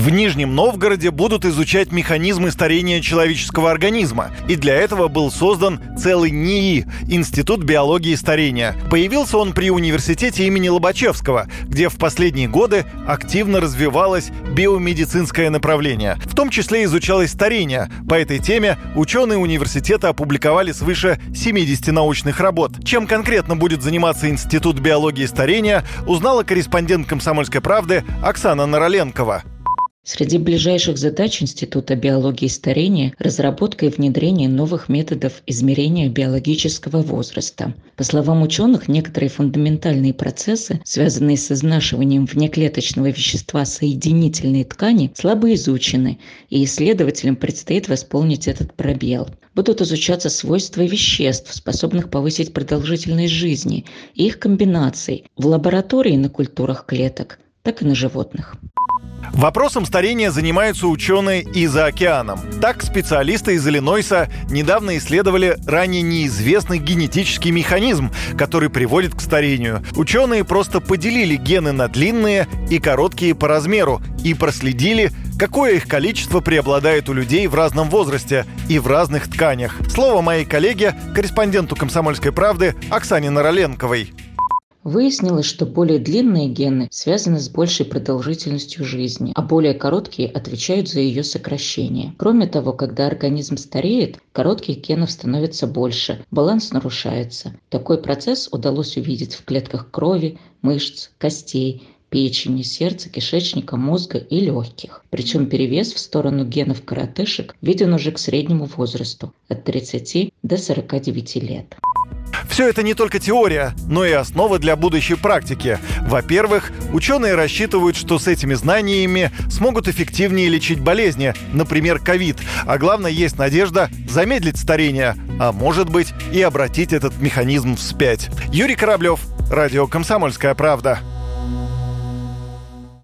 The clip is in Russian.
В Нижнем Новгороде будут изучать механизмы старения человеческого организма. И для этого был создан целый НИИ – Институт биологии старения. Появился он при университете имени Лобачевского, где в последние годы активно развивалось биомедицинское направление. В том числе изучалось старение. По этой теме ученые университета опубликовали свыше 70 научных работ. Чем конкретно будет заниматься Институт биологии старения, узнала корреспондент «Комсомольской правды» Оксана Нороленкова. Среди ближайших задач Института биологии старения – разработка и внедрение новых методов измерения биологического возраста. По словам ученых, некоторые фундаментальные процессы, связанные с изнашиванием внеклеточного вещества соединительной ткани, слабо изучены, и исследователям предстоит восполнить этот пробел. Будут изучаться свойства веществ, способных повысить продолжительность жизни, и их комбинаций в лаборатории на культурах клеток, так и на животных. Вопросом старения занимаются ученые и за океаном. Так, специалисты из Иллинойса недавно исследовали ранее неизвестный генетический механизм, который приводит к старению. Ученые просто поделили гены на длинные и короткие по размеру и проследили, какое их количество преобладает у людей в разном возрасте и в разных тканях. Слово моей коллеге, корреспонденту «Комсомольской правды» Оксане Нороленковой. Выяснилось, что более длинные гены связаны с большей продолжительностью жизни, а более короткие отвечают за ее сокращение. Кроме того, когда организм стареет, коротких генов становится больше, баланс нарушается. Такой процесс удалось увидеть в клетках крови, мышц, костей, печени, сердца, кишечника, мозга и легких. Причем перевес в сторону генов коротышек виден уже к среднему возрасту – от 30 до 49 лет. Все это не только теория, но и основа для будущей практики. Во-первых, ученые рассчитывают, что с этими знаниями смогут эффективнее лечить болезни, например, ковид. А главное, есть надежда замедлить старение, а может быть и обратить этот механизм вспять. Юрий Кораблев, Радио «Комсомольская правда».